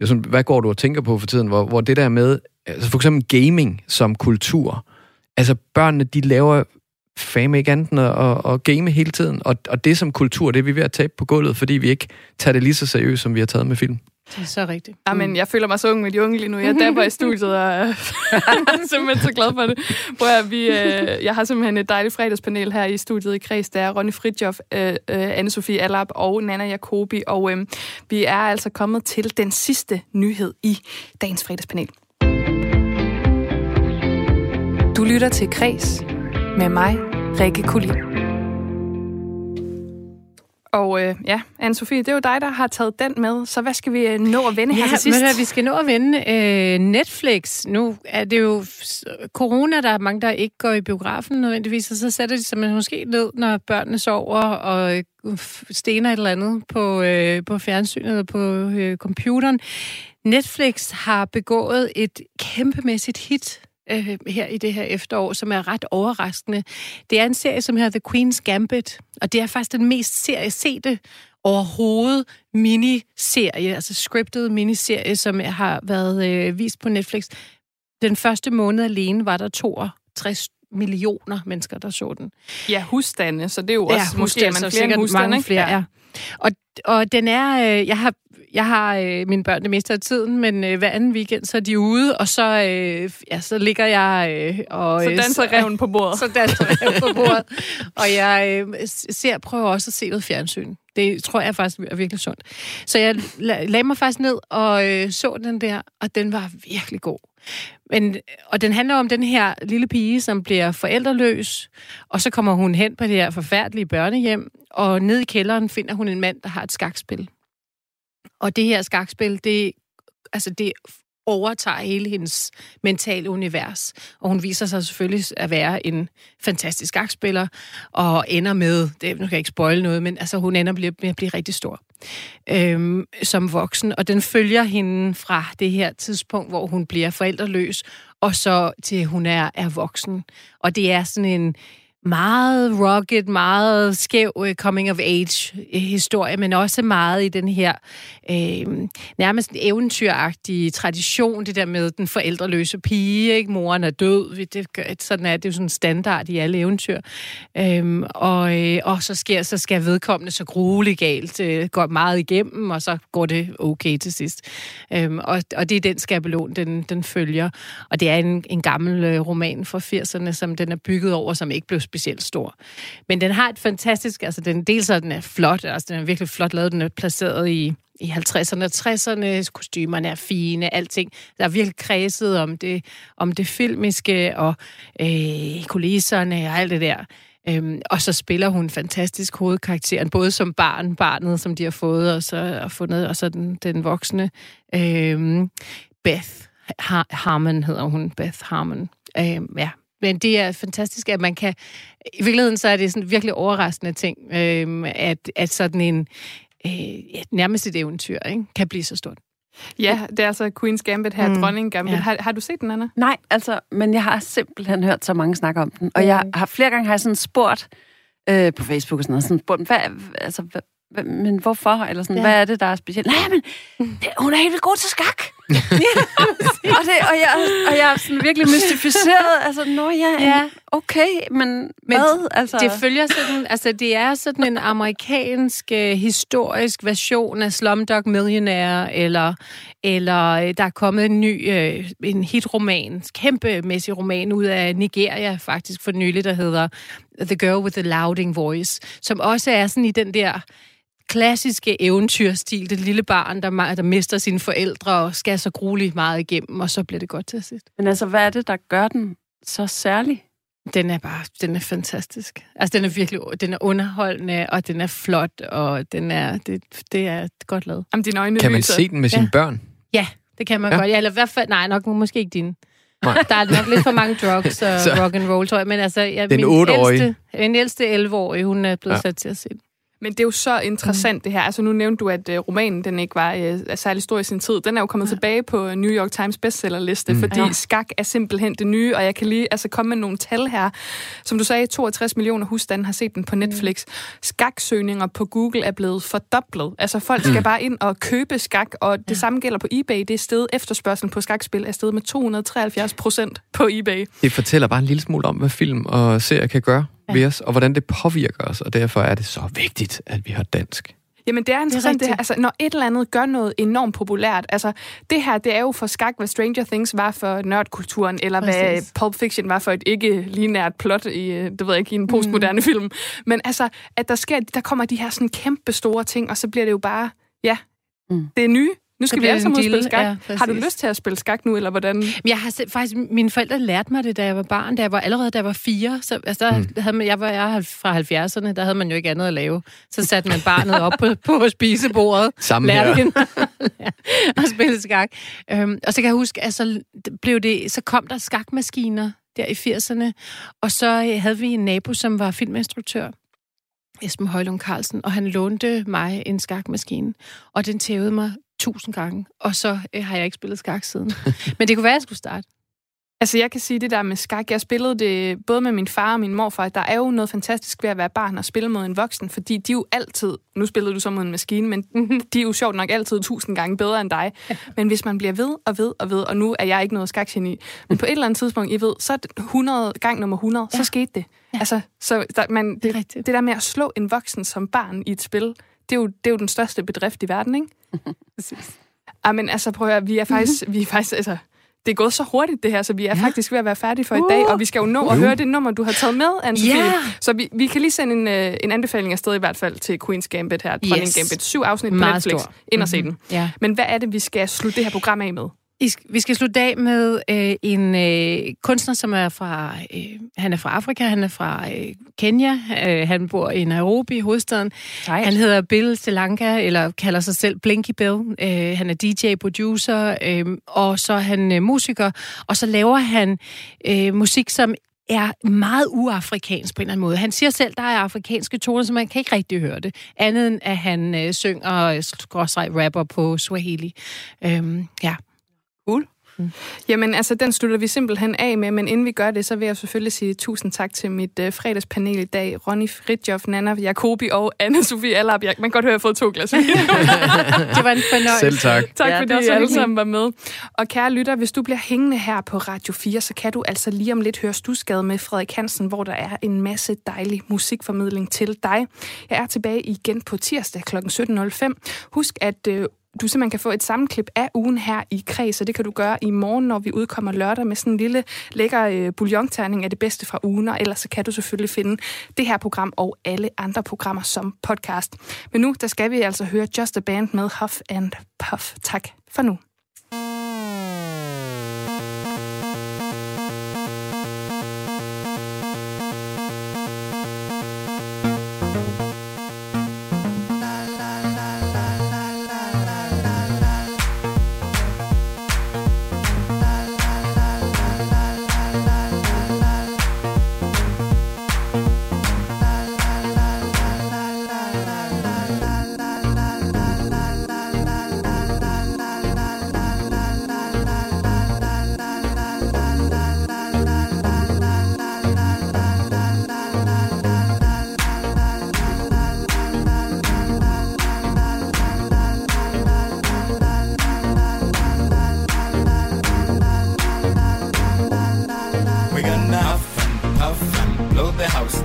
jeg sådan, hvad går du og tænker på for tiden, hvor, hvor det der med, altså for eksempel gaming som kultur, altså børnene, de laver fame ikke andet end at, at, at game hele tiden, og, og det som kultur, det er vi ved at tabe på gulvet, fordi vi ikke tager det lige så seriøst, som vi har taget med film. Det er så rigtigt. Jamen, jeg føler mig så ung med de unge lige nu. Jeg dapper i studiet, og jeg er simpelthen så glad for det. Prøv at, vi, øh, jeg har simpelthen et dejligt fredagspanel her i studiet i Kreds. Der er Ronny Fridjof, øh, øh, Anne-Sophie Allap og Nana Jacobi. Og øh, vi er altså kommet til den sidste nyhed i dagens fredagspanel. Lytter til Kreds med mig, Rikke Kulin. Og øh, ja, Anne-Sophie, det er jo dig, der har taget den med. Så hvad skal vi øh, nå at vende her til sidst? men vi skal nå at vende øh, Netflix. Nu er det jo corona, der er mange, der ikke går i biografen nødvendigvis, og så sætter de sig måske ned, når børnene sover og øh, stener et eller andet på, øh, på fjernsynet eller på øh, computeren. Netflix har begået et kæmpemæssigt hit øh, her i det her efterår, som er ret overraskende. Det er en serie, som hedder The Queen's Gambit, og det er faktisk den mest serie sete overhovedet miniserie, altså scripted miniserie, som har været øh, vist på Netflix. Den første måned alene var der 62 millioner mennesker, der så den. Ja, husstande, så det er jo også, Ja, måske man husstande, så flere husstande, mange ikke? flere, ja. Og, og den er, øh, jeg har, jeg har øh, mine børn det meste af tiden, men øh, hver anden weekend, så er de ude, og så, øh, ja, så ligger jeg øh, og... Så øh, danser reven på bordet. så danser jeg på bordet. Og jeg øh, ser, prøver også at se noget fjernsyn. Det tror jeg faktisk er virkelig sundt. Så jeg la- lagde mig faktisk ned og øh, så den der, og den var virkelig god. Men, og den handler om den her lille pige, som bliver forældreløs, og så kommer hun hen på det her forfærdelige børnehjem, og ned i kælderen finder hun en mand, der har et skakspil. Og det her skakspil, det, altså det overtager hele hendes mentale univers. Og hun viser sig selvfølgelig at være en fantastisk skakspiller, og ender med, det, nu kan jeg ikke spoile noget, men altså, hun ender med at blive rigtig stor øhm, som voksen. Og den følger hende fra det her tidspunkt, hvor hun bliver forældreløs, og så til hun er, er voksen. Og det er sådan en meget rocket, meget skæv øh, uh, coming-of-age-historie, øh, men også meget i den her øh, nærmest eventyragtige tradition, det der med den forældreløse pige, ikke? Moren er død, det, sådan er det jo sådan standard i alle eventyr. Um, og, øh, og så sker så skal vedkommende så grueligt galt, øh, går meget igennem, og så går det okay til sidst. Um, og, og det er den skabelon, den, den følger. Og det er en, en gammel øh, roman fra 80'erne, som den er bygget over, som ikke blev specielt stor. Men den har et fantastisk, altså den dels er den er flot, altså den er virkelig flot lavet, den er placeret i i 50'erne og 60'erne, kostymerne er fine, alting. Der er virkelig kredset om det, om det filmiske og øh, kulisserne og alt det der. Øhm, og så spiller hun fantastisk hovedkarakteren, både som barn, barnet, som de har fået, og så og fundet, og så den, den voksne øhm, Beth Harmon hedder hun, Beth Harmon. Øhm, ja, men det er fantastisk, at man kan... I virkeligheden så er det sådan virkelig overraskende ting, øh, at, at sådan en... Øh, ja, nærmest et eventyr ikke, kan blive så stort. Ja, det er altså Queen's Gambit her, mm. Dronning Gambit. Ja. Har, har du set den, Anna? Nej, altså, men jeg har simpelthen hørt så mange snakke om den. Og jeg har flere gange har jeg sådan spurgt øh, på Facebook og sådan noget, sådan spurgt, hvad, altså, hvad, men hvorfor? Eller sådan, ja. hvad er det, der er specielt? Nej, men det, hun er helt vildt god til skak. ja, og, det, og, jeg, og jeg er sådan virkelig mystificeret. Altså, nå ja, ja. okay, men, men hvad? Altså... Det følger sådan, altså det er sådan en amerikansk uh, historisk version af Slumdog Millionaire, eller, eller øh, der er kommet en ny uh, en hitroman, kæmpemæssig roman ud af Nigeria faktisk for nylig, der hedder The Girl with the Louding Voice, som også er sådan i den der klassiske eventyrstil. Det lille barn, der, der mister sine forældre og skal så grueligt meget igennem, og så bliver det godt til sidst. Men altså, hvad er det, der gør den så særlig? Den er bare, den er fantastisk. Altså, den er virkelig, den er underholdende, og den er flot, og den er, det, det er godt lavet. Jamen, dine øjne kan man lyser. se den med sine ja. børn? Ja, det kan man ja. godt. Ja, eller i hvert fald, nej, nok måske ikke dine. Nej. Der er nok lidt for mange drugs og så, rock and roll, tror jeg. Men altså, jeg, den min ældste, min ældste 11-årige, hun er blevet ja. sat til at se den. Men det er jo så interessant mm. det her. Altså nu nævnte du, at uh, romanen den ikke var uh, særlig stor i sin tid. Den er jo kommet ja. tilbage på New York Times bestsellerliste, mm. fordi ja. skak er simpelthen det nye, og jeg kan lige altså, komme med nogle tal her. Som du sagde, 62 millioner husstande har set den på Netflix. Mm. Skaksøgninger på Google er blevet fordoblet. Altså folk skal mm. bare ind og købe skak, og det ja. samme gælder på eBay. Det er sted efterspørgselen på skakspil er steget med 273 procent på eBay. Det fortæller bare en lille smule om, hvad film og serier kan gøre ja. ved os, og hvordan det påvirker os, og derfor er det så vigtigt, at vi har dansk. Jamen, det er interessant, det, er det her. Altså, når et eller andet gør noget enormt populært, altså, det her, det er jo for skak, hvad Stranger Things var for nørdkulturen, eller Præcis. hvad Pulp Fiction var for et ikke-linært plot i, øh, det ved jeg ikke, i en postmoderne mm. film. Men altså, at der sker, der kommer de her sådan kæmpe store ting, og så bliver det jo bare, ja, mm. det er nye, nu skal vi alle sammen spille skak. Ja, har du lyst til at spille skak nu, eller hvordan? Jeg har set, faktisk, mine forældre lærte mig det, da jeg var barn. Da jeg var, allerede da jeg var fire. Så, altså, der, mm. havde man, jeg var jeg fra 70'erne, der havde man jo ikke andet at lave. Så satte man barnet op på, på spisebordet. Sammen her. Hende, og spille skak. Øhm, og så kan jeg huske, at så, blev det, så kom der skakmaskiner der i 80'erne. Og så øh, havde vi en nabo, som var filminstruktør. Esben Højlund Carlsen, og han lånte mig en skakmaskine, og den tævede mig tusind gange, og så øh, har jeg ikke spillet skak siden. Men det kunne være, at jeg skulle starte. Altså, jeg kan sige det der med skak. Jeg spillede det både med min far og min morfar. Der er jo noget fantastisk ved at være barn og spille mod en voksen, fordi de er jo altid, nu spillede du så mod en maskine, men de er jo sjovt nok altid tusind gange bedre end dig. Men hvis man bliver ved og ved og ved, og nu er jeg ikke noget skakgeni, men på et eller andet tidspunkt, I ved, så er det 100 gang nummer 100, ja. så skete det. Ja. Altså, så der, man, det, det, det der med at slå en voksen som barn i et spil, det er jo, det er jo den største bedrift i verden, ikke? Præcis. Ja, men altså, prøv at høre, vi er faktisk, vi er faktisk altså, det er gået så hurtigt det her, så vi er ja. faktisk ved at være færdige for uh. i dag, og vi skal jo nå at uh. høre det nummer, du har taget med, anne yeah. Så vi, vi kan lige sende en, uh, en anbefaling afsted i hvert fald til Queen's Gambit her, Dronning yes. Gambit. Syv afsnit på Netflix. Stor. Ind og se mm-hmm. den. Yeah. Men hvad er det, vi skal slutte det her program af med? Vi skal slutte af med øh, en øh, kunstner, som er fra, øh, han er fra Afrika, han er fra øh, Kenya, øh, han bor i Nairobi, hovedstaden. Sejt. Han hedder Bill Selanka, eller kalder sig selv Blinky Bill. Øh, han er DJ, producer, øh, og så er han øh, musiker, og så laver han øh, musik, som er meget uafrikansk på en eller anden måde. Han siger selv, der er afrikanske toner, så man kan ikke rigtig høre det. Andet end, at han øh, synger og rapper på Swahili. Øhm, ja. Cool. aften? Jamen, altså, den slutter vi simpelthen af med, men inden vi gør det, så vil jeg selvfølgelig sige tusind tak til mit øh, fredagspanel i dag. Ronny Fridtjof, Nana Jacobi og Anne-Sophie Allap. Jeg man kan godt høre, at jeg har fået to glas vin. Det var en fornøjelse. Selv tak. Tak Ja, fordi I alle sammen var med. Og kære lytter, hvis du bliver hængende her på Radio 4, så kan du altså lige om lidt høre Stusgade med Frederik Hansen, hvor der er en masse dejlig musikformidling til dig. Jeg er tilbage igen på tirsdag kl. 17.05. Husk, at øh, du simpelthen kan få et sammenklip af ugen her i Kreds, og det kan du gøre i morgen, når vi udkommer lørdag med sådan en lille lækker øh, bouillonterning af det bedste fra ugen, og ellers så kan du selvfølgelig finde det her program og alle andre programmer som podcast. Men nu, der skal vi altså høre Just a Band med Huff and Puff. Tak for nu.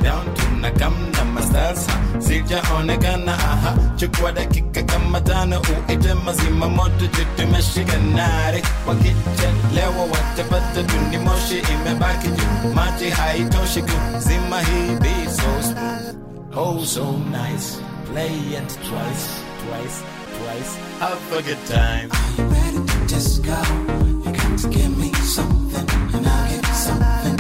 Down tunakamna masasa sijaonekana aha. Chukua dakika kama tano uite mazima moto tutumeshika nare wakichelewa watapata tuni moshi imebaki juu. Maji haitoshi kuzima hii beat so smooth. Oh so nice. Play it twice twice twice. Have a good time. Just go. You got to give me something, and I'll give you something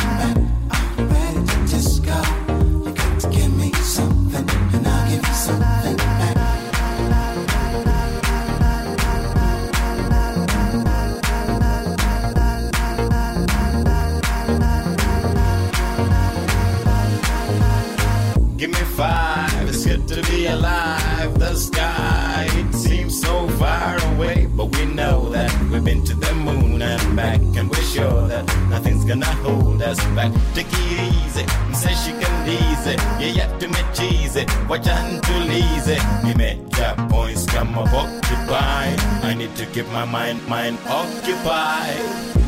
five, it's good to be alive. The sky, it seems so far away, but we know that we've been to the moon and back, and we're sure that nothing's gonna hold us back. Take it easy, and say she can easy, yeah, yeah, to me cheesy, watch and to easy. We make your points come up occupy. I need to keep my mind, mind occupied.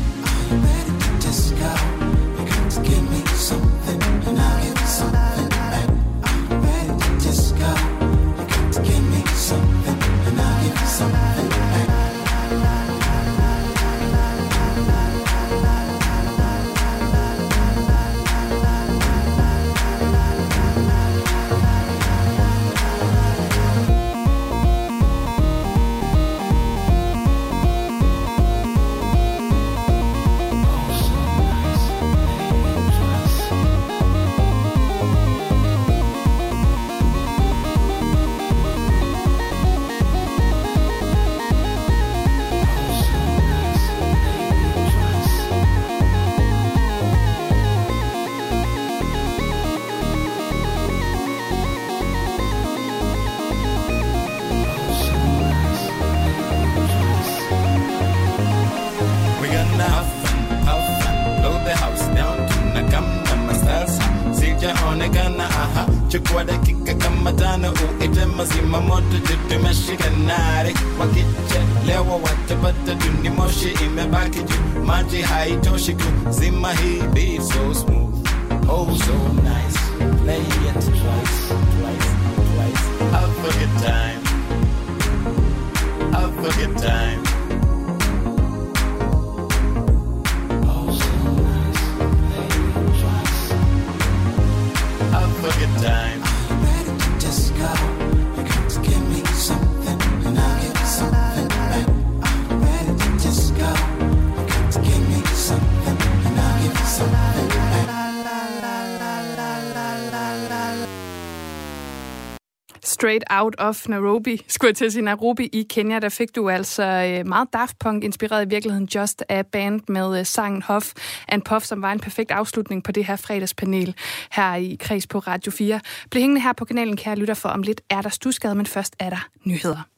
Out of Nairobi, skulle jeg til at sige Nairobi i Kenya, der fik du altså øh, meget Daft Punk inspireret i virkeligheden Just a Band med øh, sangen Hof and Puff, som var en perfekt afslutning på det her fredagspanel her i Kreds på Radio 4. Bliv hængende her på kanalen, kære lytter, for om lidt er der stusgade, men først er der nyheder.